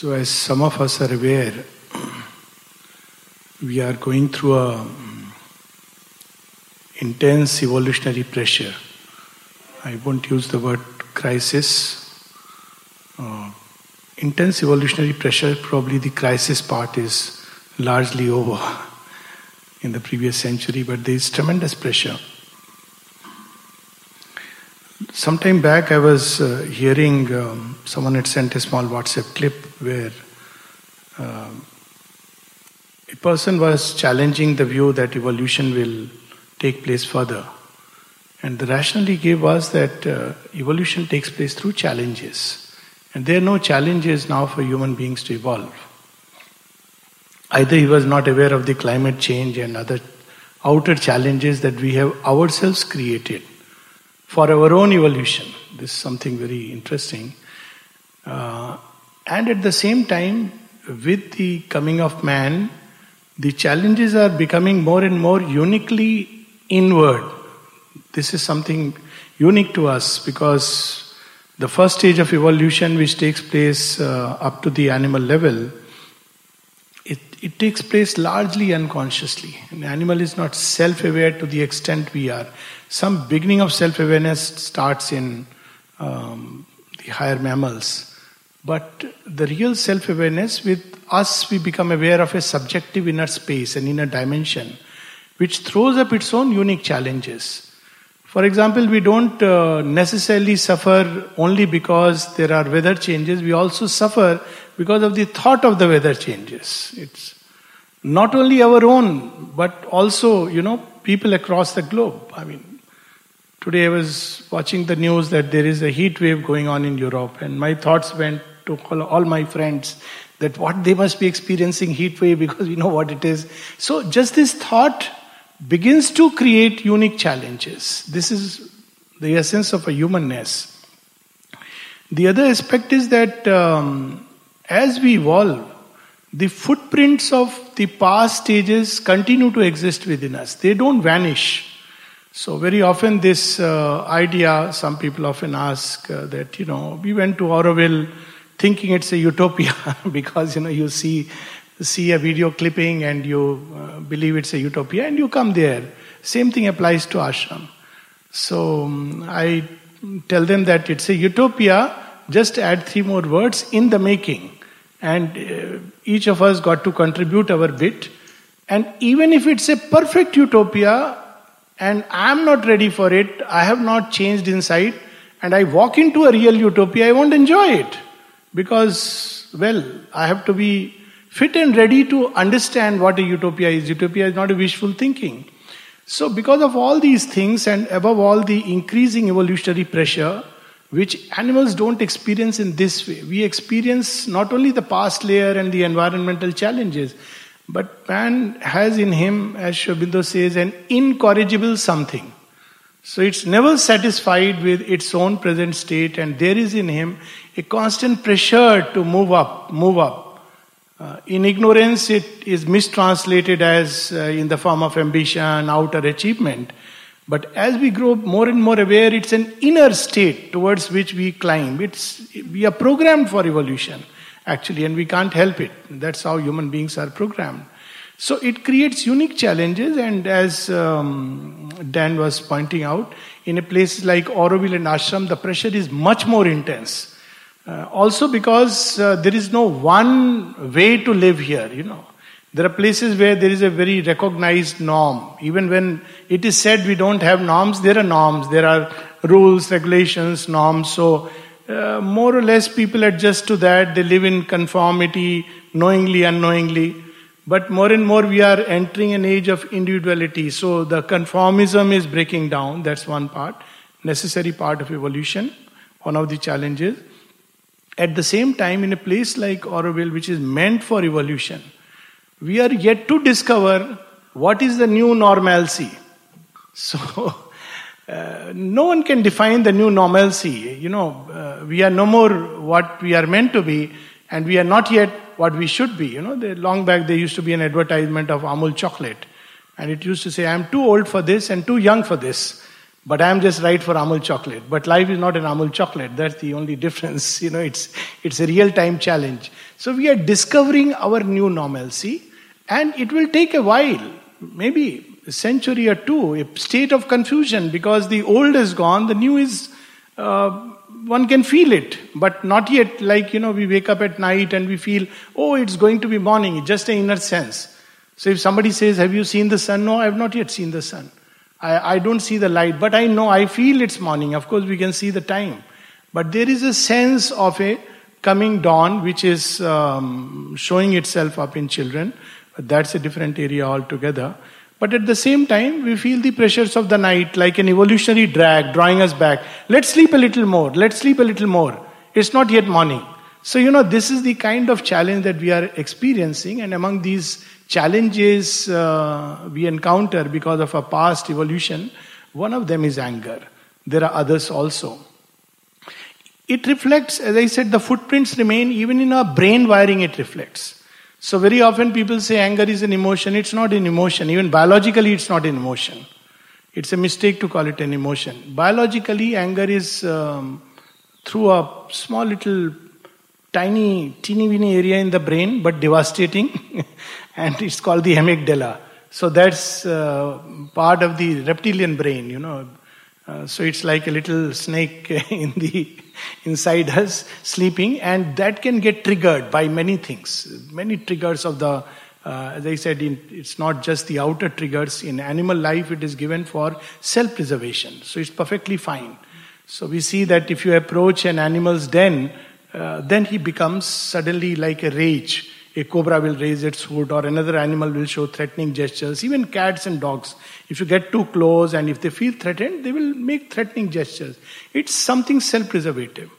So, as some of us are aware, we are going through a intense evolutionary pressure. I won't use the word crisis. Uh, intense evolutionary pressure, probably the crisis part is largely over in the previous century, but there is tremendous pressure. Some time back, I was uh, hearing um, someone had sent a small WhatsApp clip where uh, a person was challenging the view that evolution will take place further. And the rationale he gave was that uh, evolution takes place through challenges. And there are no challenges now for human beings to evolve. Either he was not aware of the climate change and other outer challenges that we have ourselves created for our own evolution. This is something very interesting. Uh, and at the same time, with the coming of man, the challenges are becoming more and more uniquely inward. This is something unique to us because the first stage of evolution, which takes place uh, up to the animal level, it, it takes place largely unconsciously. An animal is not self aware to the extent we are. Some beginning of self awareness starts in um, the higher mammals. But the real self awareness, with us, we become aware of a subjective inner space, an inner dimension, which throws up its own unique challenges. For example, we don't uh, necessarily suffer only because there are weather changes, we also suffer because of the thought of the weather changes. It's not only our own, but also, you know, people across the globe. I mean, today I was watching the news that there is a heat wave going on in Europe, and my thoughts went to all my friends that what they must be experiencing heat wave because we know what it is. So just this thought begins to create unique challenges. This is the essence of a humanness. The other aspect is that um, as we evolve, the footprints of the past stages continue to exist within us. They don't vanish. So, very often, this uh, idea, some people often ask uh, that, you know, we went to Auroville thinking it's a utopia because, you know, you see, see a video clipping and you uh, believe it's a utopia and you come there. Same thing applies to ashram. So, um, I tell them that it's a utopia, just add three more words in the making and uh, each of us got to contribute our bit. And even if it's a perfect utopia and I'm not ready for it, I have not changed inside, and I walk into a real utopia, I won't enjoy it. Because, well, I have to be fit and ready to understand what a utopia is. Utopia is not a wishful thinking. So, because of all these things, and above all, the increasing evolutionary pressure, which animals don't experience in this way. We experience not only the past layer and the environmental challenges, but man has in him, as Sri Aurobindo says, an incorrigible something. So it's never satisfied with its own present state, and there is in him a constant pressure to move up, move up. Uh, in ignorance, it is mistranslated as uh, in the form of ambition, outer achievement. But as we grow more and more aware, it's an inner state towards which we climb. It's, we are programmed for evolution, actually, and we can't help it. That's how human beings are programmed. So it creates unique challenges, and as um, Dan was pointing out, in a place like Auroville and Ashram, the pressure is much more intense. Uh, also because uh, there is no one way to live here, you know. There are places where there is a very recognized norm. Even when it is said we don't have norms, there are norms. There are rules, regulations, norms. So, uh, more or less, people adjust to that. They live in conformity, knowingly, unknowingly. But more and more, we are entering an age of individuality. So, the conformism is breaking down. That's one part, necessary part of evolution, one of the challenges. At the same time, in a place like Auroville, which is meant for evolution, we are yet to discover what is the new normalcy. So, uh, no one can define the new normalcy. You know, uh, we are no more what we are meant to be, and we are not yet what we should be. You know, long back there used to be an advertisement of Amul chocolate, and it used to say, "I am too old for this and too young for this." But I am just right for Amul chocolate. But life is not an Amul chocolate. That's the only difference. You know, it's, it's a real time challenge. So we are discovering our new normalcy and it will take a while, maybe century or two, a state of confusion because the old is gone, the new is, uh, one can feel it, but not yet like, you know, we wake up at night and we feel, oh, it's going to be morning, just an inner sense. So if somebody says, have you seen the sun? No, I have not yet seen the sun. I, I don't see the light, but I know, I feel it's morning. Of course, we can see the time. But there is a sense of a coming dawn which is um, showing itself up in children. But that's a different area altogether. But at the same time, we feel the pressures of the night like an evolutionary drag drawing us back. Let's sleep a little more. Let's sleep a little more. It's not yet morning. So, you know, this is the kind of challenge that we are experiencing. And among these challenges uh, we encounter because of our past evolution, one of them is anger. There are others also. It reflects, as I said, the footprints remain even in our brain wiring, it reflects. So, very often people say anger is an emotion. It's not an emotion. Even biologically, it's not an emotion. It's a mistake to call it an emotion. Biologically, anger is um, through a small little tiny, teeny weeny area in the brain, but devastating. and it's called the amygdala. So that's uh, part of the reptilian brain, you know. Uh, so it's like a little snake in the inside us sleeping, and that can get triggered by many things, many triggers of the. Uh, as I said, in, it's not just the outer triggers. In animal life, it is given for self-preservation, so it's perfectly fine. So we see that if you approach an animal's den, uh, then he becomes suddenly like a rage a cobra will raise its hood or another animal will show threatening gestures. Even cats and dogs if you get too close and if they feel threatened they will make threatening gestures. It's something self-preservative.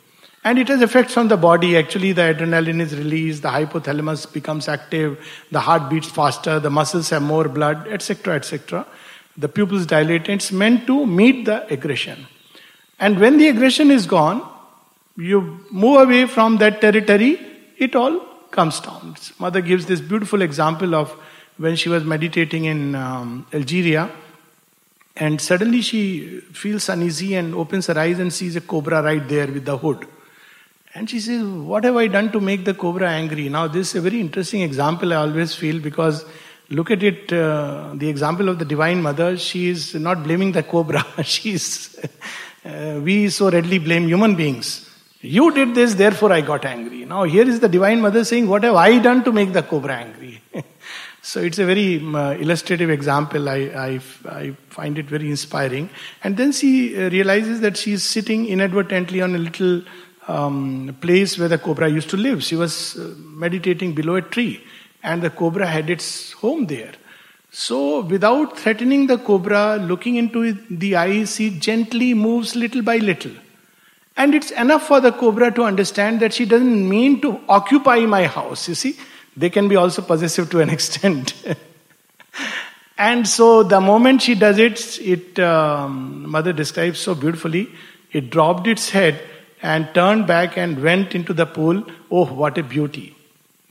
And it has effects on the body. Actually the adrenaline is released the hypothalamus becomes active the heart beats faster the muscles have more blood etc etc the pupils dilate. It's meant to meet the aggression. And when the aggression is gone you move away from that territory it all comes down. Mother gives this beautiful example of when she was meditating in um, Algeria, and suddenly she feels uneasy and opens her eyes and sees a cobra right there with the hood. And she says, What have I done to make the cobra angry? Now, this is a very interesting example, I always feel, because look at it uh, the example of the Divine Mother, she is not blaming the cobra. She's, uh, we so readily blame human beings. You did this, therefore I got angry. Now, here is the Divine Mother saying, What have I done to make the cobra angry? so, it's a very um, uh, illustrative example. I, I, I, find it very inspiring. And then she uh, realizes that she is sitting inadvertently on a little um, place where the cobra used to live. She was uh, meditating below a tree, and the cobra had its home there. So, without threatening the cobra, looking into the eyes, she gently moves little by little and it's enough for the cobra to understand that she doesn't mean to occupy my house. You see, they can be also possessive to an extent. and so the moment she does it, it um, mother describes so beautifully. It dropped its head and turned back and went into the pool. Oh, what a beauty!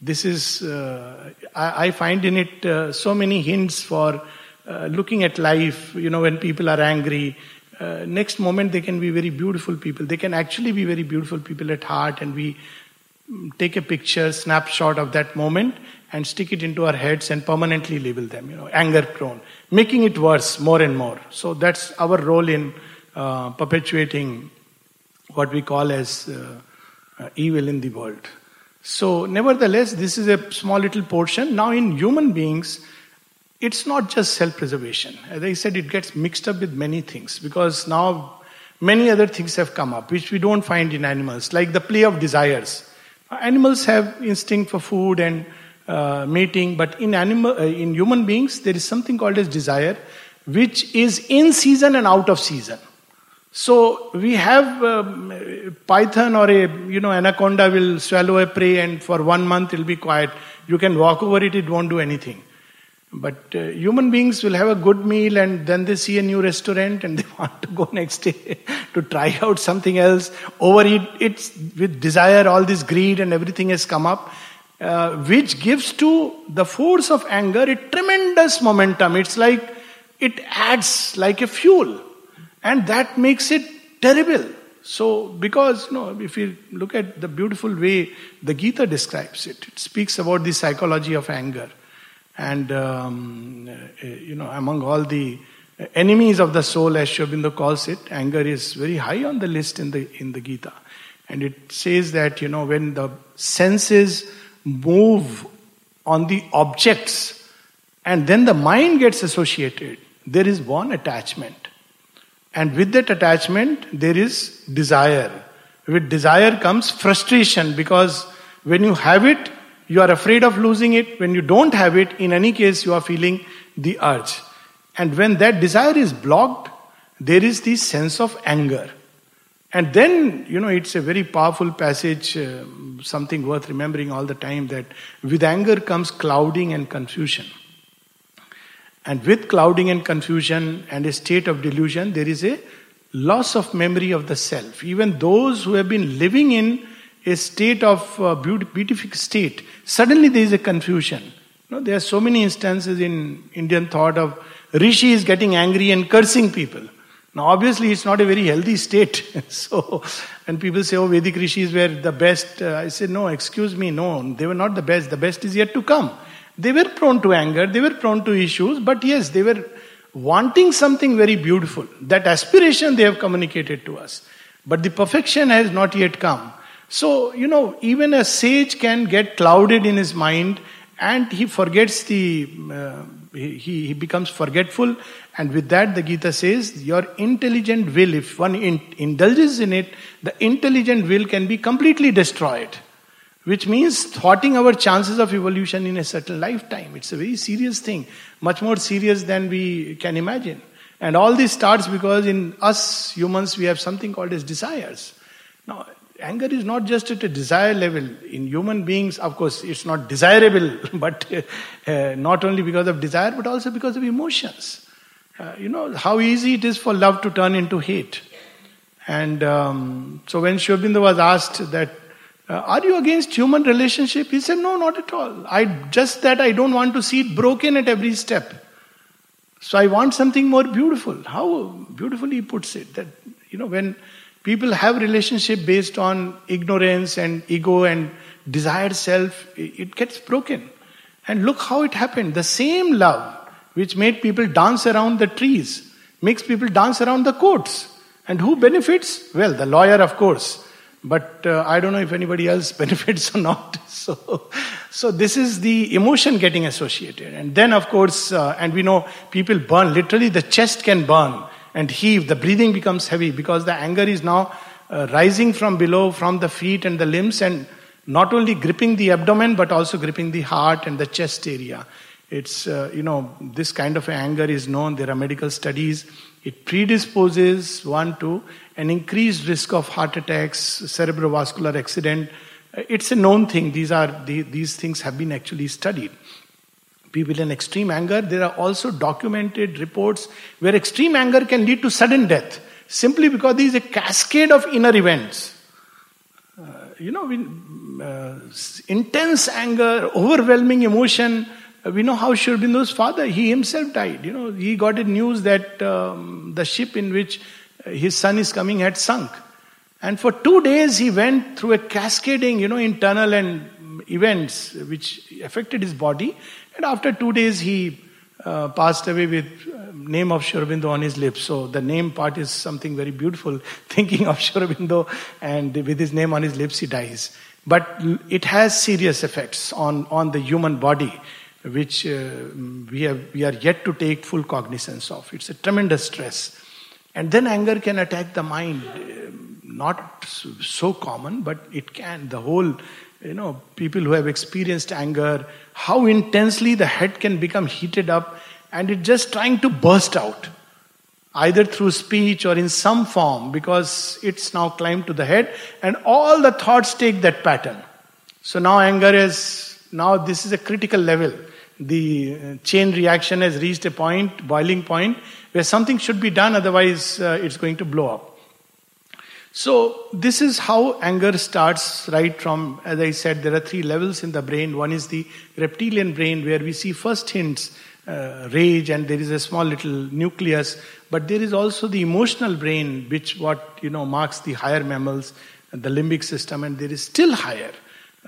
This is uh, I, I, find in it uh, so many hints for uh, looking at life. You know, when people are angry, uh, next moment they can be very beautiful people. They can actually be very beautiful people at heart, and we mm, take a picture, snapshot of that moment, and stick it into our heads and permanently label them. You know, anger prone, making it worse more and more. So that's our role in uh, perpetuating what we call as uh, uh evil in the world. So, nevertheless, this is a small little portion. Now, in human beings it's not just self preservation. As I said, it gets mixed up with many things because now many other things have come up which we don't find in animals, like the play of desires. Animals have instinct for food and uh, mating, but in animal, uh, in human beings, there is something called as desire, which is in season and out of season. So we have um, python or a you know anaconda will swallow a prey, and for one month it'll be quiet. You can walk over it; it won't do anything. But uh, human beings will have a good meal and then they see a new restaurant and they want to go next day to try out something else. Overeat it with desire, all this greed and everything has come up, uh, which gives to the force of anger a tremendous momentum. It's like it adds like a fuel. And that makes it terrible. So, because, you know, if you look at the beautiful way the Gita describes it, it speaks about the psychology of anger. And, um, you know, among all the enemies of the soul, as Sri Aurobindo calls it, anger is very high on the list in the, in the Gita. And it says that, you know, when the senses move on the objects and then the mind gets associated, there is one attachment. And with that attachment, there is desire. With desire comes frustration because when you have it, you are afraid of losing it. When you don't have it, in any case, you are feeling the urge. And when that desire is blocked, there is this sense of anger. And then, you know, it's a very powerful passage, uh, something worth remembering all the time that with anger comes clouding and confusion. And with clouding and confusion and a state of delusion, there is a loss of memory of the self. Even those who have been living in a state of uh, beatific state, suddenly there is a confusion. You know, there are so many instances in Indian thought of Rishi is getting angry and cursing people. Now, obviously, it's not a very healthy state. so, when people say, oh, Vedic rishis were the best, uh, I say, no, excuse me, no, they were not the best. The best is yet to come. They were prone to anger, they were prone to issues, but yes, they were wanting something very beautiful. That aspiration they have communicated to us. But the perfection has not yet come. So, you know, even a sage can get clouded in his mind and he forgets the, uh, he, he becomes forgetful. And with that, the Gita says, your intelligent will, if one in, indulges in it, the intelligent will can be completely destroyed which means thwarting our chances of evolution in a certain lifetime. It's a very serious thing, much more serious than we can imagine. And all this starts because in us humans we have something called as desires. Now, anger is not just at a desire level. In human beings, of course, it's not desirable, but uh, not only because of desire, but also because of emotions. Uh, you know how easy it is for love to turn into hate. And um, so when Sri Aurobindo was asked that uh, are you against human relationship? He said, no, not at all. I just that I don't want to see it broken at every step. So I want something more beautiful. How beautifully he puts it that you know when people have relationship based on ignorance and ego and desired self, it gets broken. And look how it happened. The same love which made people dance around the trees makes people dance around the courts. And who benefits? Well, the lawyer, of course. But uh, I don't know if anybody else benefits or not. So, so this is the emotion getting associated. And then, of course, uh, and we know people burn, literally, the chest can burn and heave, the breathing becomes heavy because the anger is now uh, rising from below, from the feet and the limbs, and not only gripping the abdomen, but also gripping the heart and the chest area. It's, uh, you know, this kind of anger is known. There are medical studies. It predisposes one to an increased risk of heart attacks, cerebrovascular accident. It's a known thing. These are the, these things have been actually studied. People in extreme anger. There are also documented reports where extreme anger can lead to sudden death simply because there is a cascade of inner events. Uh, you know, uh, intense anger, overwhelming emotion. Uh, we know how Sri Aurobindo's father, he himself died. You know, he got a news that um, the ship in which his son is coming had sunk. And for two days he went through a cascading, you know, internal and events which affected his body. And after two days he uh, passed away with uh, name of Sri on his lips. So the name part is something very beautiful. Thinking of Sri and with his name on his lips he dies. But it has serious effects on, on the human body, which uh, we, have, we are yet to take full cognizance of. It's a tremendous stress. And then anger can attack the mind. Not so common, but it can. The whole, you know, people who have experienced anger, how intensely the head can become heated up and it's just trying to burst out. Either through speech or in some form, because it's now climbed to the head, and all the thoughts take that pattern. So now anger is, now this is a critical level. The chain reaction has reached a point, boiling point, where something should be done, otherwise, uh, it's going to blow up. So, this is how anger starts right from, as I said, there are three levels in the brain. One is the reptilian brain, where we see first hints uh, rage and there is a small little nucleus, but there is also the emotional brain, which what you know marks the higher mammals, the limbic system, and there is still higher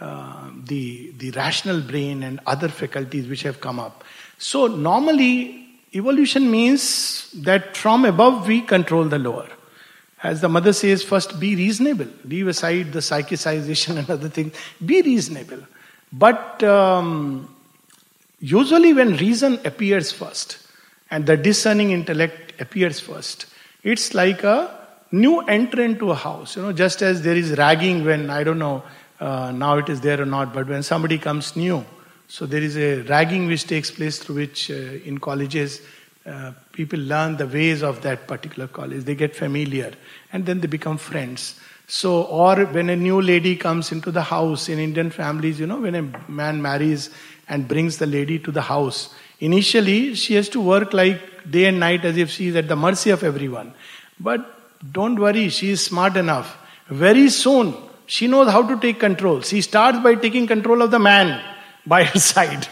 uh, the the rational brain and other faculties which have come up. So normally, evolution means that from above we control the lower. As the mother says, first be reasonable. Leave aside the psychicization and other things. Be reasonable. But um, Usually, when reason appears first and the discerning intellect appears first, it's like a new entrant to a house. You know, just as there is ragging when, I don't know, uh, now it is there or not, but when somebody comes new, so there is a ragging which takes place through which uh, in colleges uh, people learn the ways of that particular college. They get familiar and then they become friends. So, or when a new lady comes into the house in Indian families, you know, when a man marries and brings the lady to the house. Initially, she has to work like day and night as if she is at the mercy of everyone. But don't worry, she is smart enough. Very soon, she knows how to take control. She starts by taking control of the man by her side.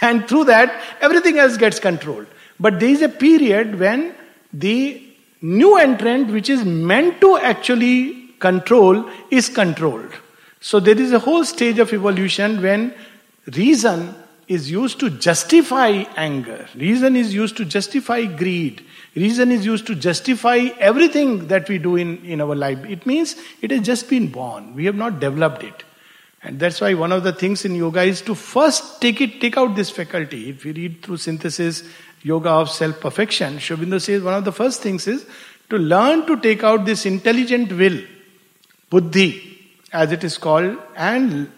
And through that, everything else gets controlled. But there is a period when the new entrant, which is meant to actually control, is controlled. So there is a whole stage of evolution when reason is used to justify anger. Reason is used to justify greed. Reason is used to justify everything that we do in, in our life. It means it has just been born. We have not developed it. And that's why one of the things in yoga is to first take it, take out this faculty. If we read through synthesis, yoga of self perfection, Sri Aurobindo says one of the first things is to learn to take out this intelligent will, buddhi, as it is called, and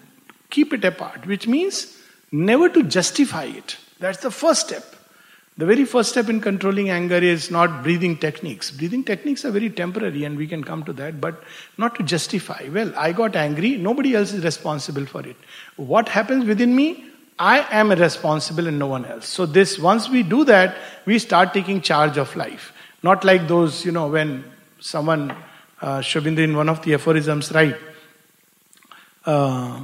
keep it apart, which means never to justify it. That's the first step. The very first step in controlling anger is not breathing techniques. Breathing techniques are very temporary and we can come to that, but not to justify. Well, I got angry, nobody else is responsible for it. What happens within me? I am responsible and no one else. So, this, once we do that, we start taking charge of life. Not like those, you know, when someone, uh, Sri in one of the aphorisms, right? Uh,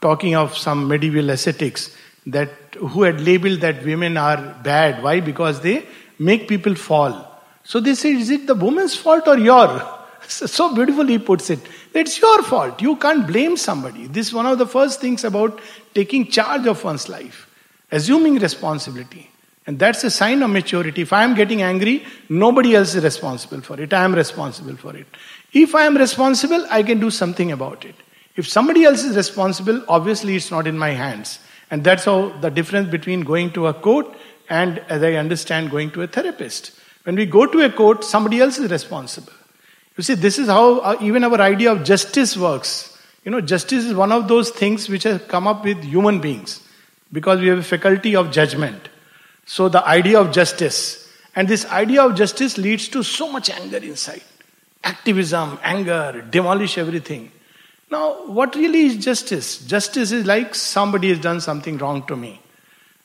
talking of some medieval ascetics that who had labeled that women are bad. Why? Because they make people fall. So they say, is it the woman's fault or your? So beautifully he puts it. It's your fault. You can't blame somebody. This is one of the first things about taking charge of one's life, assuming responsibility. And that's a sign of maturity. If I am getting angry, nobody else is responsible for it. I am responsible for it. If I am responsible, I can do something about it. If somebody else is responsible, obviously it's not in my hands. And that's how the difference between going to a court and, as I understand, going to a therapist. When we go to a court, somebody else is responsible. You see, this is how uh, even our idea of justice works. You know, justice is one of those things which has come up with human beings because we have a faculty of judgment. So, the idea of justice. And this idea of justice leads to so much anger inside activism, anger, demolish everything. Now, what really is justice? Justice is like somebody has done something wrong to me,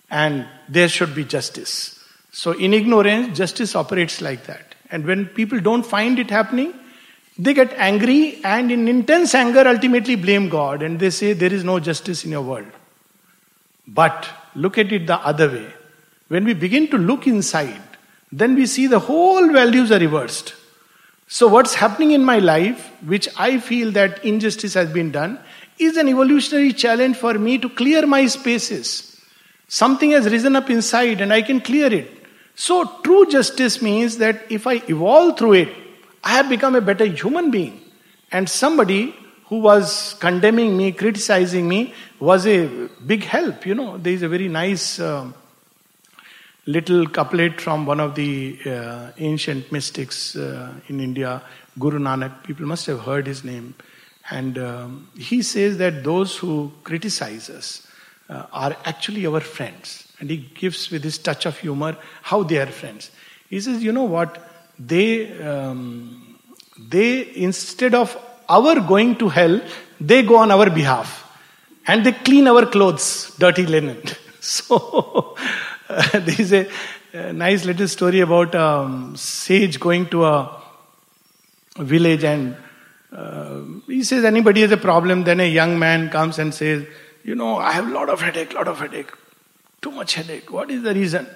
and there should be justice. So, in ignorance, justice operates like that. And when people don't find it happening, they get angry and, in intense anger, ultimately blame God and they say, There is no justice in your world. But look at it the other way. When we begin to look inside, then we see the whole values are reversed. So, what's happening in my life, which I feel that injustice has been done, is an evolutionary challenge for me to clear my spaces. Something has risen up inside and I can clear it. So, true justice means that if I evolve through it, I have become a better human being. And somebody who was condemning me, criticizing me, was a big help. You know, there is a very nice. Uh, little couplet from one of the uh, ancient mystics uh, in India, Guru Nanak. People must have heard his name. And um, he says that those who criticize us uh, are actually our friends. And he gives with his touch of humor how they are friends. He says, you know what? They, um, they instead of our going to hell, they go on our behalf. And they clean our clothes, dirty linen. So there is a, a, nice little story about a um, sage going to a, a village and uh, he says anybody has a problem then a young man comes and says you know i have a lot of headache lot of headache Too much headache. What is the reason?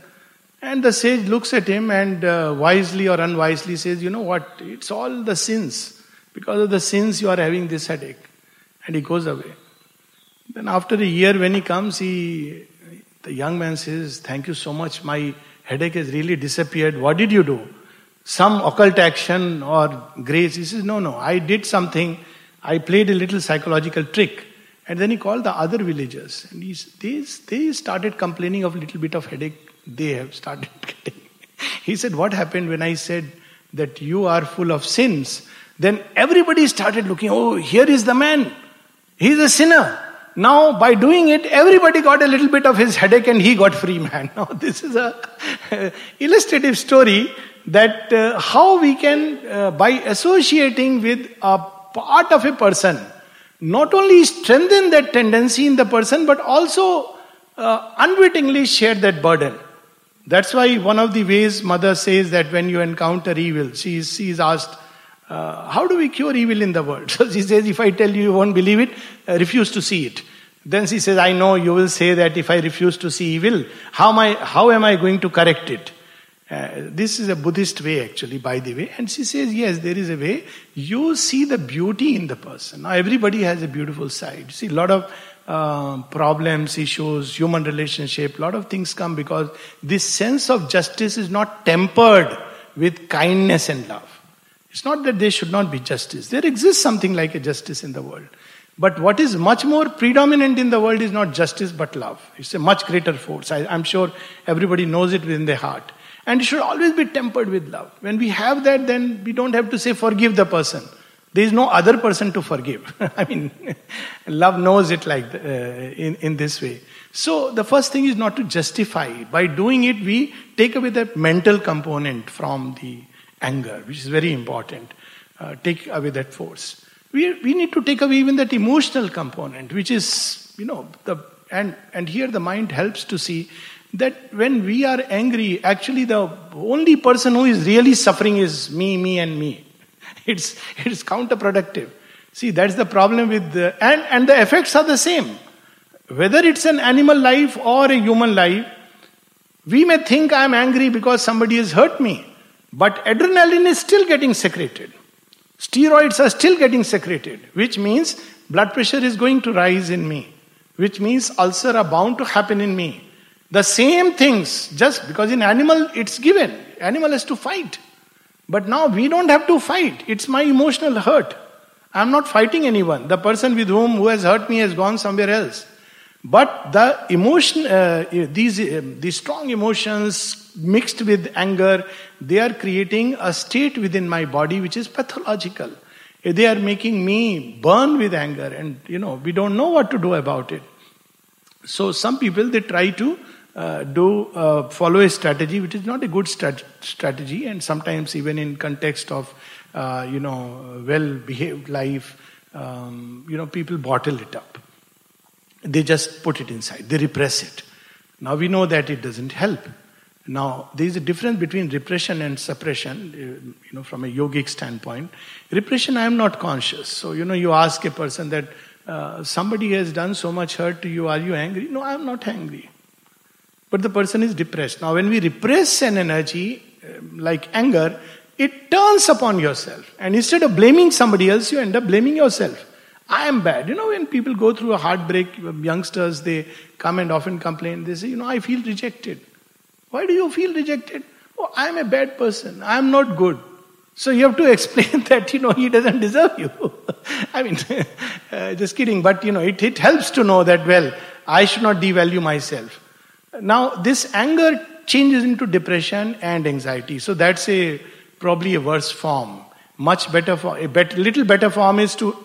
And the sage looks at him and uh, wisely or unwisely says, You know what? It's all the sins. Because of the sins, you are having this headache. And he goes away. Then, after a year, when he comes, he, the young man says, Thank you so much. My headache has really disappeared. What did you do? Some occult action or grace? He says, No, no. I did something. I played a little psychological trick. And then he called the other villagers. And he, they, they started complaining of a little bit of headache they have started getting. He said, What happened when I said that you are full of sins? Then everybody started looking, Oh, here is the man. He's a sinner. Now, by doing it, everybody got a little bit of his headache and he got free man. Now, this is a illustrative story that uh, how we can, uh, by associating with a part of a person, not only strengthen that tendency in the person, but also uh, unwittingly share that burden. That's why one of the ways mother says that when you encounter evil, she is, she is asked, uh, how do we cure evil in the world? So she says, if I tell you, you won't believe it, uh, refuse to see it. Then she says, I know you will say that if I refuse to see evil, how am I, how am I going to correct it? Uh, this is a Buddhist way, actually, by the way. And she says, Yes, there is a way. You see the beauty in the person. Now, everybody has a beautiful side. See, a lot of uh, problems, issues, human relationship, a lot of things come because this sense of justice is not tempered with kindness and love. It's not that there should not be justice. There exists something like a justice in the world. But what is much more predominant in the world is not justice but love. It's a much greater force. I, I'm sure everybody knows it within their heart. And it should always be tempered with love. When we have that, then we don't have to say, forgive the person. There is no other person to forgive. I mean, love knows it like uh, in, in this way. So the first thing is not to justify. By doing it, we take away that mental component from the anger, which is very important. Uh, take away that force. We, we need to take away even that emotional component, which is, you know, the and and here the mind helps to see that when we are angry, actually the only person who is really suffering is me, me, and me. It's, it's counterproductive. See, that's the problem with the, and, and the effects are the same. Whether it's an animal life or a human life, we may think I'm angry because somebody has hurt me, but adrenaline is still getting secreted. Steroids are still getting secreted, which means blood pressure is going to rise in me, which means ulcer are bound to happen in me the same things, just because in animal it's given. Animal has to fight. But now we don't have to fight. It's my emotional hurt. I'm not fighting anyone. The person with whom who has hurt me has gone somewhere else. But the emotion, uh, these, uh, these strong emotions mixed with anger, they are creating a state within my body which is pathological. They are making me burn with anger, and you know we don't know what to do about it. So some people they try to uh, do uh, follow a strategy which is not a good strat- strategy, and sometimes even in context of uh, you know well-behaved life, um, you know people bottle it up. They just put it inside. They repress it. Now we know that it doesn't help. Now there is a difference between repression and suppression. Uh, you know, from a yogic standpoint, repression I am not conscious. So you know, you ask a person that. Uh, somebody has done so much hurt to you, are you angry? No, I am not angry but the person is depressed. Now, when we repress an energy um, like anger, it turns upon yourself. And instead of blaming somebody else, you end up blaming yourself. I am bad. You know, when people go through a heartbreak, youngsters, they come and often complain. They say, You know, I feel rejected. Why do you feel rejected? Oh, I am a bad person. I am not good. So you have to explain that, you know, he doesn't deserve you. I mean, uh, just kidding. But, you know, it, it helps to know that, well, I should not devalue myself. Now, this anger changes into depression and anxiety. So that's a probably a worse form. Much better for a bet, little better form is to,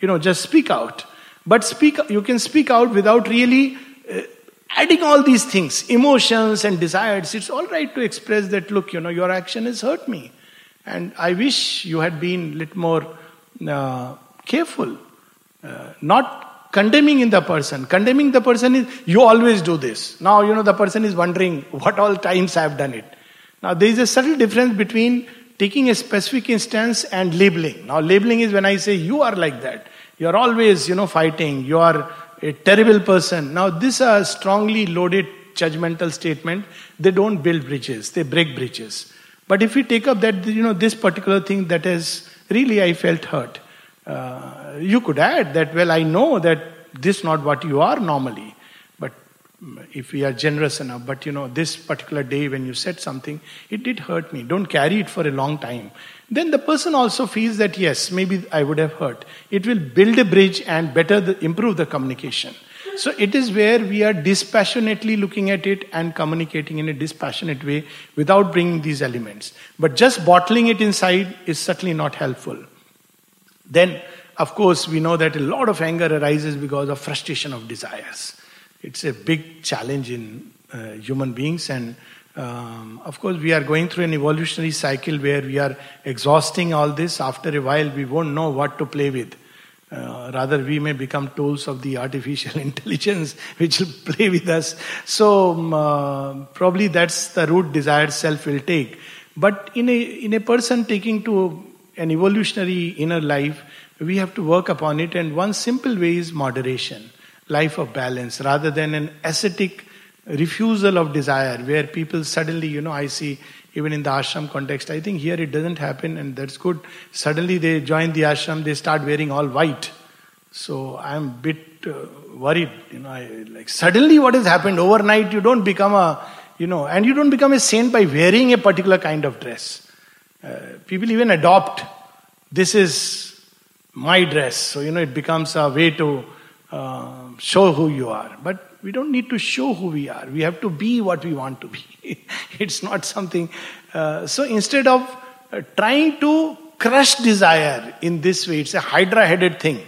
you know, just speak out. But speak, you can speak out without really uh, adding all these things, emotions and desires. It's all right to express that. Look, you know, your action has hurt me, and I wish you had been a little more uh, careful, uh, not condemning in the person. Condemning the person is, you always do this. Now, you know, the person is wondering what all times I have done it. Now, there is a subtle difference between taking a specific instance and labeling. Now, labeling is when I say, you are like that. You are always, you know, fighting. You are a terrible person. Now, these are strongly loaded judgmental statement, they don't build bridges, they break bridges. But if we take up that, you know, this particular thing that has really I felt hurt, uh, you could add that, well, I know that this not what you are normally, but if we are generous enough, but you know, this particular day when you said something, it did hurt me. Don't carry it for a long time. Then the person also feels that, yes, maybe I would have hurt. It will build a bridge and better the, improve the communication. So it is where we are dispassionately looking at it and communicating in a dispassionate way without bringing these elements. But just bottling it inside is certainly not helpful. Then, of course, we know that a lot of anger arises because of frustration of desires. It's a big challenge in uh, human beings, and um, of course, we are going through an evolutionary cycle where we are exhausting all this. After a while, we won't know what to play with. Uh, rather, we may become tools of the artificial intelligence which will play with us. So, um, uh, probably that's the route desired self will take. But in a, in a person taking to an evolutionary inner life, we have to work upon it, and one simple way is moderation, life of balance, rather than an ascetic refusal of desire, where people suddenly, you know, I see even in the ashram context, I think here it doesn't happen, and that's good. Suddenly they join the ashram, they start wearing all white. So I'm a bit uh, worried, you know, I, like suddenly what has happened overnight, you don't become a, you know, and you don't become a saint by wearing a particular kind of dress. Uh, people even adopt this is my dress. So, you know, it becomes a way to uh, show who you are. But we don't need to show who we are. We have to be what we want to be. it's not something. Uh, so, instead of uh, trying to crush desire in this way, it's a hydra headed thing.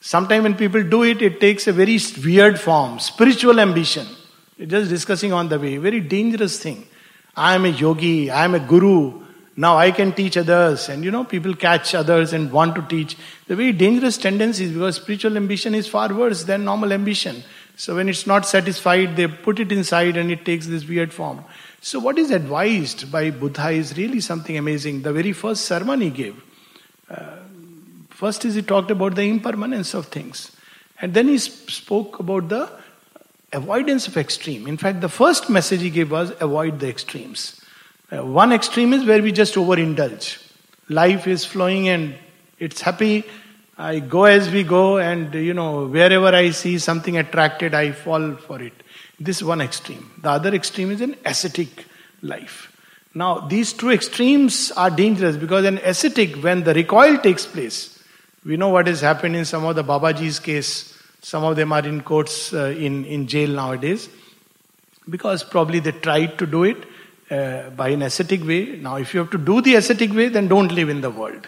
Sometimes when people do it, it takes a very weird form spiritual ambition. Just discussing on the way, very dangerous thing. I am a yogi, I am a guru, now I can teach others, and you know, people catch others and want to teach. The very dangerous tendencies because spiritual ambition is far worse than normal ambition. So when it's not satisfied, they put it inside and it takes this weird form. So what is advised by Buddha is really something amazing. The very first sermon he gave. Uh, first is he talked about the impermanence of things. And then he spoke about the avoidance of extreme. In fact, the first message he gave was avoid the extremes. Uh, one extreme is where we just overindulge. Life is flowing and it's happy. I go as we go, and you know, wherever I see something attracted, I fall for it. This is one extreme. The other extreme is an ascetic life. Now, these two extremes are dangerous because an ascetic, when the recoil takes place, we know what has happened in some of the Babaji's case. Some of them are in courts, uh, in, in jail nowadays, because probably they tried to do it uh, by an ascetic way. Now, if you have to do the ascetic way, then don't live in the world.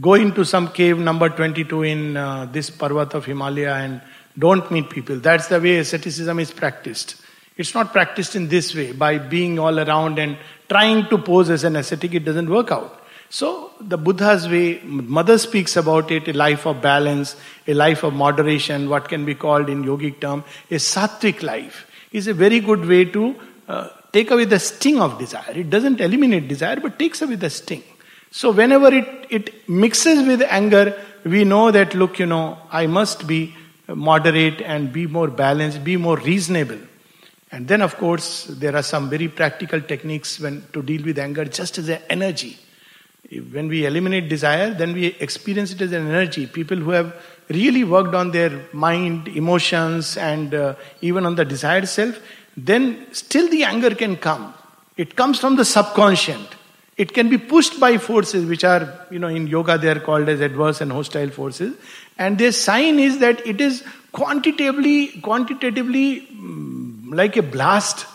Go into some cave number 22 in uh, this Parvat of Himalaya and don't meet people. That's the way asceticism is practiced. It's not practiced in this way by being all around and trying to pose as an ascetic, it doesn't work out. So, the Buddha's way, Mother speaks about it a life of balance, a life of moderation, what can be called in yogic term, a sattvic life, is a very good way to uh, take away the sting of desire. It doesn't eliminate desire, but takes away the sting. So whenever it, it mixes with anger, we know that, look, you know, I must be moderate and be more balanced, be more reasonable. And then, of course, there are some very practical techniques when to deal with anger, just as an energy. When we eliminate desire, then we experience it as an energy. People who have really worked on their mind, emotions, and uh, even on the desired self, then still the anger can come. It comes from the subconscious. It can be pushed by forces which are, you know, in yoga they are called as adverse and hostile forces. And their sign is that it is quantitatively, quantitatively mm, like a blast.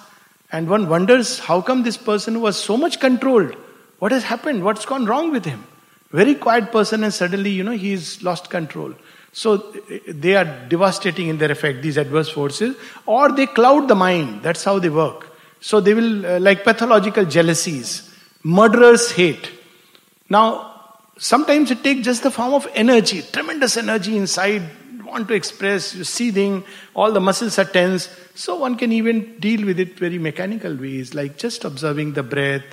And one wonders how come this person was so much controlled? What has happened? What's gone wrong with him? Very quiet person, and suddenly, you know, he's lost control. So they are devastating in their effect, these adverse forces, or they cloud the mind. That's how they work. So they will, uh, like pathological jealousies, murderers hate. Now, sometimes it takes just the form of energy, tremendous energy inside, want to express, you're seething, all the muscles are tense. So one can even deal with it very mechanical ways, like just observing the breath,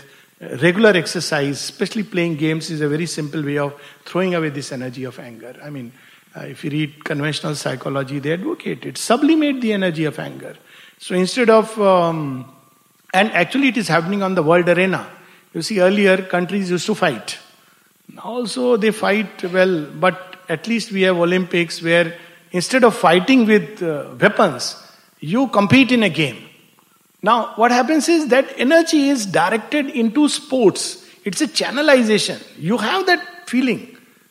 uh, regular exercise, especially playing games, is a very simple way of throwing away this energy of anger. I mean, Uh, if you read conventional psychology, they advocate it. Sublimate the energy of anger. So instead of, um, and actually it is happening on the world arena. You see, earlier countries used to fight. Now also, they fight well, but at least we have Olympics where instead of fighting with uh, weapons, you compete in a game. Now, what happens is that energy is directed into sports. It's a channelization. You have that feeling,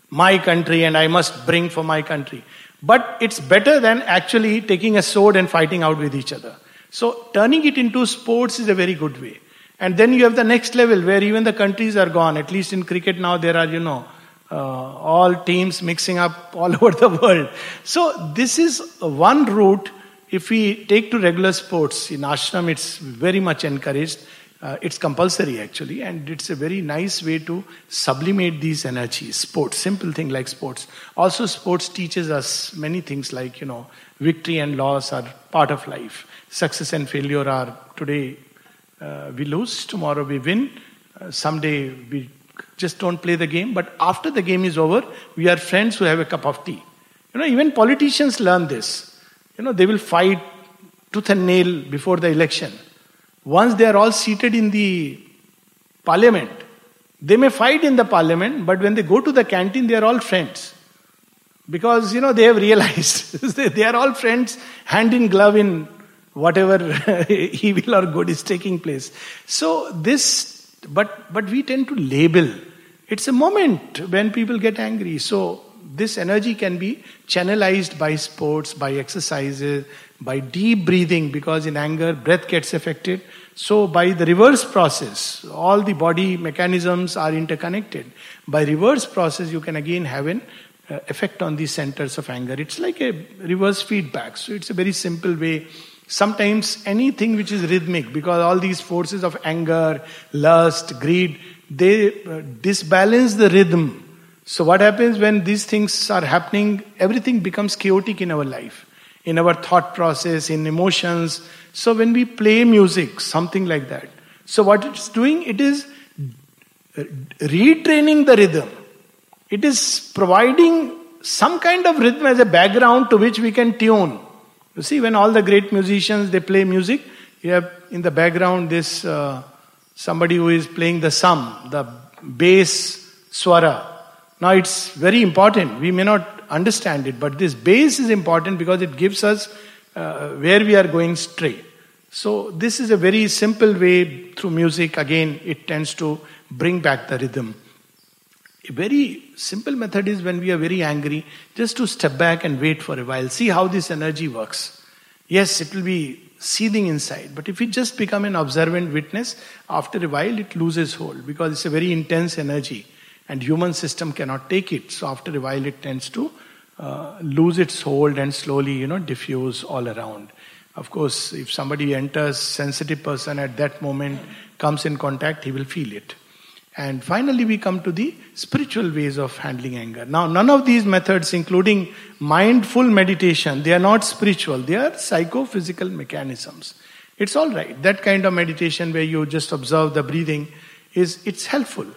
my country, and I must bring for my country. But it's better than actually taking a sword and fighting out with each other. So, turning it into sports is a very good way. And then you have the next level where even the countries are gone. At least in cricket now, there are, you know, uh, all teams mixing up all over the world. So, this is one route if we take to regular sports, in ashram it's very much encouraged. Uh, it's compulsory actually, and it's a very nice way to sublimate these energies. Sports, simple thing like sports. Also, sports teaches us many things like, you know, victory and loss are part of life. Success and failure are today uh, we lose, tomorrow we win. Uh, someday we just don't play the game, but after the game is over, we are friends who have a cup of tea. You know, even politicians learn this. You know, they will fight tooth and nail before the election. Once they are all seated in the parliament, they may fight in the parliament, but when they go to the canteen, they are all friends. Because, you know, they have realized they are all friends, hand in glove in whatever evil or good is taking place. So, this, but, but we tend to label. It's a moment when people get angry. So, this energy can be channelized by sports, by exercises, by deep breathing, because in anger, breath gets affected. So, by the reverse process, all the body mechanisms are interconnected. By reverse process, you can again have an uh, effect on the centers of anger. It's like a reverse feedback. So, it's a very simple way. Sometimes anything which is rhythmic, because all these forces of anger, lust, greed, they uh, disbalance the rhythm so, what happens when these things are happening? Everything becomes chaotic in our life, in our thought process, in emotions. So, when we play music, something like that. So, what it's doing, it is retraining the rhythm. It is providing some kind of rhythm as a background to which we can tune. You see, when all the great musicians they play music, you have in the background this uh, somebody who is playing the sum, the bass swara. Now it's very important. We may not understand it, but this base is important because it gives us uh, where we are going straight. So this is a very simple way through music. Again, it tends to bring back the rhythm. A very simple method is when we are very angry, just to step back and wait for a while. See how this energy works. Yes, it will be seething inside, but if we just become an observant witness, after a while it loses hold because it's a very intense energy and human system cannot take it. So after a while, it tends to uh, lose its hold and slowly, you know, diffuse all around. Of course, if somebody enters, sensitive person at that moment comes in contact, he will feel it. And finally, we come to the spiritual ways of handling anger. Now, none of these methods, including mindful meditation, they are not spiritual, they are psychophysical mechanisms. It's all right. That kind of meditation where you just observe the breathing is it's helpful.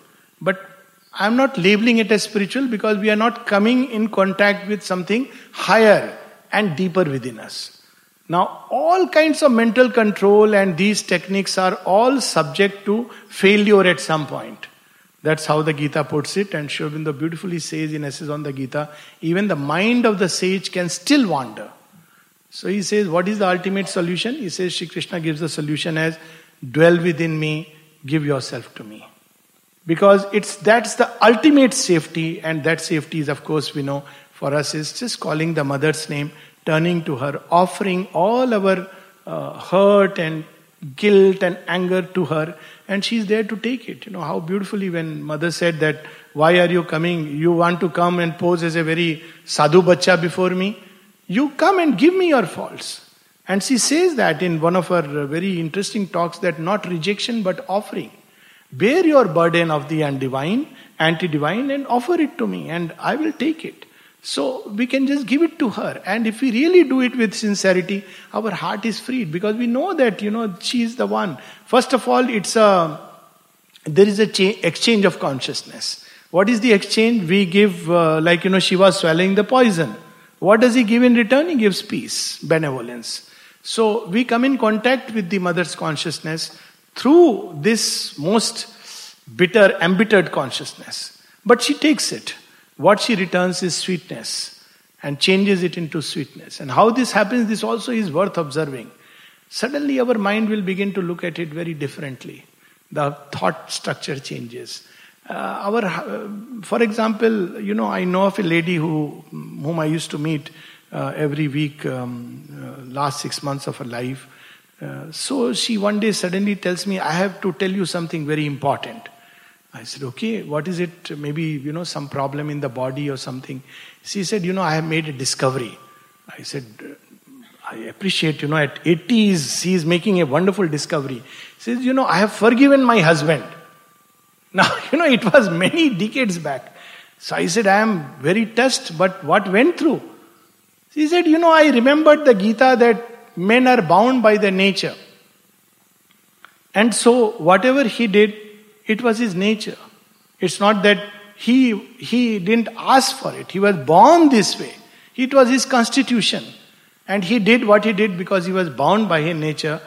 But I'm not labeling it as spiritual because we are not coming in contact with something higher and deeper within us. Now, all kinds of mental control and these techniques are all subject to failure at some point. That's how the Gita puts it, and Sri Aurobindo beautifully says in Essays on the Gita even the mind of the sage can still wander. So he says, What is the ultimate solution? He says, Sri Krishna gives the solution as dwell within me, give yourself to me because it's that's the ultimate safety and that safety is of course we know for us is just calling the mother's name turning to her offering all our uh, hurt and guilt and anger to her and she's there to take it. You know how beautifully when mother said that why are you coming? You want to come and pose as a very sadhu bacha before me? You come and give me your faults. And she says that in one of her very interesting talks that not rejection but offering Bear your burden of the undivine, anti divine, and offer it to me, and I will take it. So we can just give it to her. And if we really do it with sincerity, our heart is freed because we know that, you know, she is the one. First of all, it's a, there is a cha- exchange of consciousness. What is the exchange? We give, uh, like, you know, Shiva swallowing the poison. What does he give in return? He gives peace, benevolence. So we come in contact with the mother's consciousness through this most bitter, embittered consciousness. But she takes it. What she returns is sweetness and changes it into sweetness. And how this happens, this also is worth observing. Suddenly, our mind will begin to look at it very differently. The thought structure changes. Uh, our, uh, for example, you know, I know of a lady who, whom I used to meet uh, every week, um, uh, last six months of her life. Uh, so she one day suddenly tells me, I have to tell you something very important. I said, okay, what is it? Maybe, you know, some problem in the body or something. She said, you know, I have made a discovery. I said, I appreciate, you know, at 80s, she is making a wonderful discovery. She says, you know, I have forgiven my husband. Now, you know, it was many decades back. So I said, I am very touched, but what went through? She said, You know, I remembered the Gita that men are bound by their nature. And so, whatever he did, it was his nature. It's not that he, he didn't ask for it, he was born this way. It was his constitution. And he did what he did because he was bound by his nature.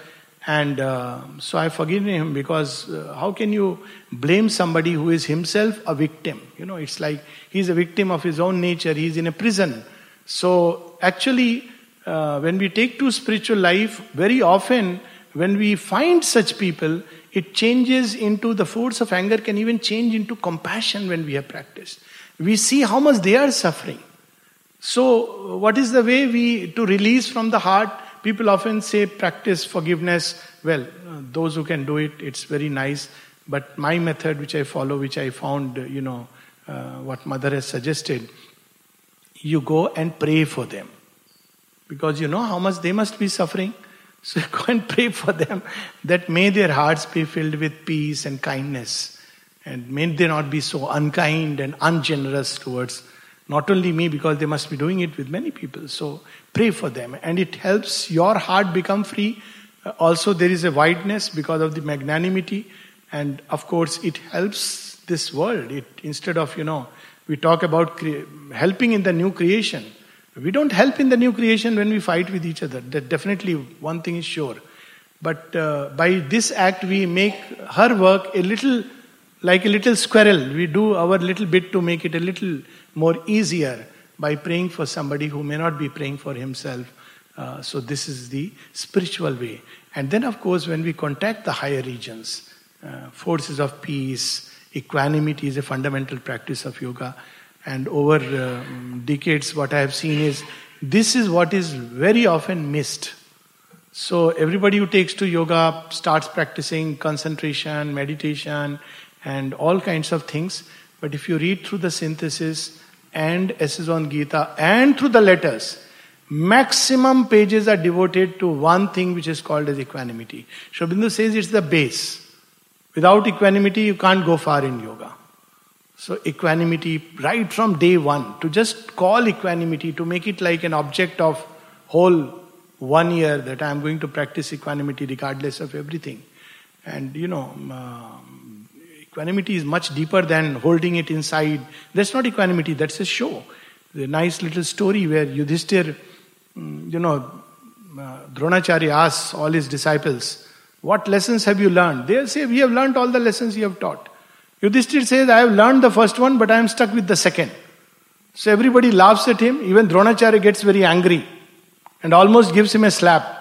And uh, so I forgive him because uh, how can you blame somebody who is himself a victim? You know, it's like he's a victim of his own nature, he's in a prison. So actually, uh, when we take to spiritual life, very often when we find such people, it changes into the force of anger can even change into compassion when we have practiced. We see how much they are suffering. So, what is the way we to release from the heart? People often say practice forgiveness. Well, uh, those who can do it, it's very nice. But my method, which I follow, which I found, you know, uh, what Mother has suggested, you go and pray for them. Because you know how much they must be suffering. So go and pray for them that may their hearts be filled with peace and kindness. And may they not be so unkind and ungenerous towards not only me, because they must be doing it with many people. So pray for them. And it helps your heart become free. Uh, also, there is a wideness because of the magnanimity. And of course, it helps this world. It instead of, you know, we talk about cre- helping in the new creation. We don't help in the new creation when we fight with each other. That definitely one thing is sure. But uh, by this act, we make her work a little like a little squirrel. We do our little bit to make it a little more easier by praying for somebody who may not be praying for himself. Uh, so, this is the spiritual way. And then, of course, when we contact the higher regions, uh, forces of peace, Equanimity is a fundamental practice of yoga. And over uh, decades, what I have seen is this is what is very often missed. So, everybody who takes to yoga starts practicing concentration, meditation, and all kinds of things. But if you read through the synthesis and Essays on Gita and through the letters, maximum pages are devoted to one thing which is called as equanimity. Sri Aurobindo says it's the base. Without equanimity, you can't go far in yoga. So, equanimity, right from day one, to just call equanimity, to make it like an object of whole one year that I am going to practice equanimity regardless of everything. And you know, um, equanimity is much deeper than holding it inside. That's not equanimity, that's a show. The nice little story where Yudhishthir, mm, you know, uh, Dronacharya asks all his disciples, what lessons have you learned? They'll say, We have learned all the lessons you have taught. Yudhishthir says, I have learned the first one, but I am stuck with the second. So everybody laughs at him. Even Dronacharya gets very angry and almost gives him a slap.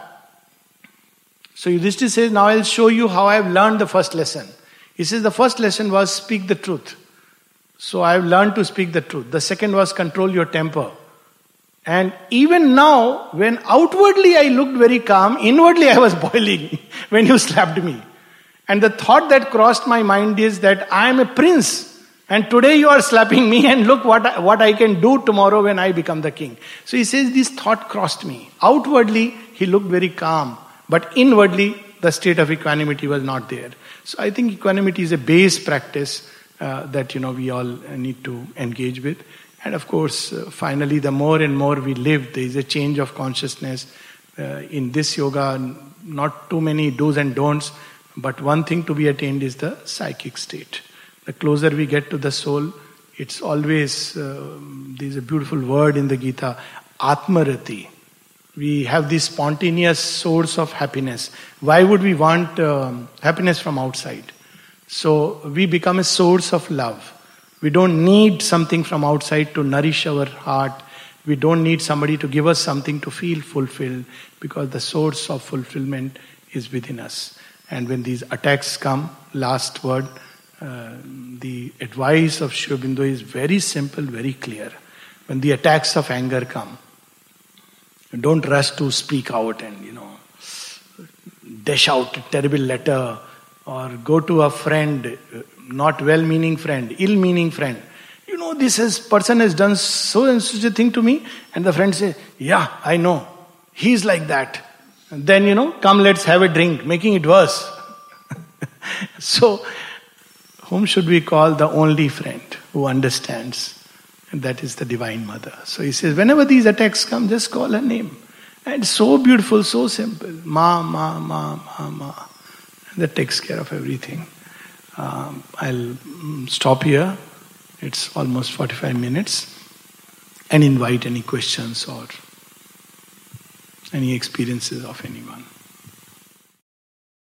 So Yudhishthir says, Now I'll show you how I have learned the first lesson. He says, The first lesson was speak the truth. So I have learned to speak the truth. The second was control your temper. And even now, when outwardly I looked very calm, inwardly I was boiling when you slapped me. And the thought that crossed my mind is that I am a prince. And today you are slapping me, and look what I, what I can do tomorrow when I become the king. So he says, This thought crossed me. Outwardly, he looked very calm. But inwardly, the state of equanimity was not there. So I think equanimity is a base practice uh, that you know we all need to engage with. And of course, uh, finally, the more and more we live, there is a change of consciousness. Uh, in this yoga, not too many do's and don'ts, but one thing to be attained is the psychic state. The closer we get to the soul, it's always, uh, there's a beautiful word in the Gita, Atmarati. We have this spontaneous source of happiness. Why would we want um, happiness from outside? So we become a source of love. We don't need something from outside to nourish our heart. We don't need somebody to give us something to feel fulfilled because the source of fulfillment is within us. And when these attacks come, last word, uh, the advice of Aurobindo is very simple, very clear. When the attacks of anger come, don't rush to speak out and, you know, dash out a terrible letter or go to a friend, not well meaning friend, ill meaning friend. You know, this is, person has done so and such a thing to me. And the friend says, Yeah, I know. He's like that. Then, you know, come let's have a drink, making it worse. so, whom should we call the only friend who understands? And that is the Divine Mother. So he says, whenever these attacks come, just call her name. And so beautiful, so simple. Ma, ma, ma, ma, ma. That takes care of everything. Um, I'll mm, stop here. It's almost 45 minutes. And invite any questions or any experiences of anyone.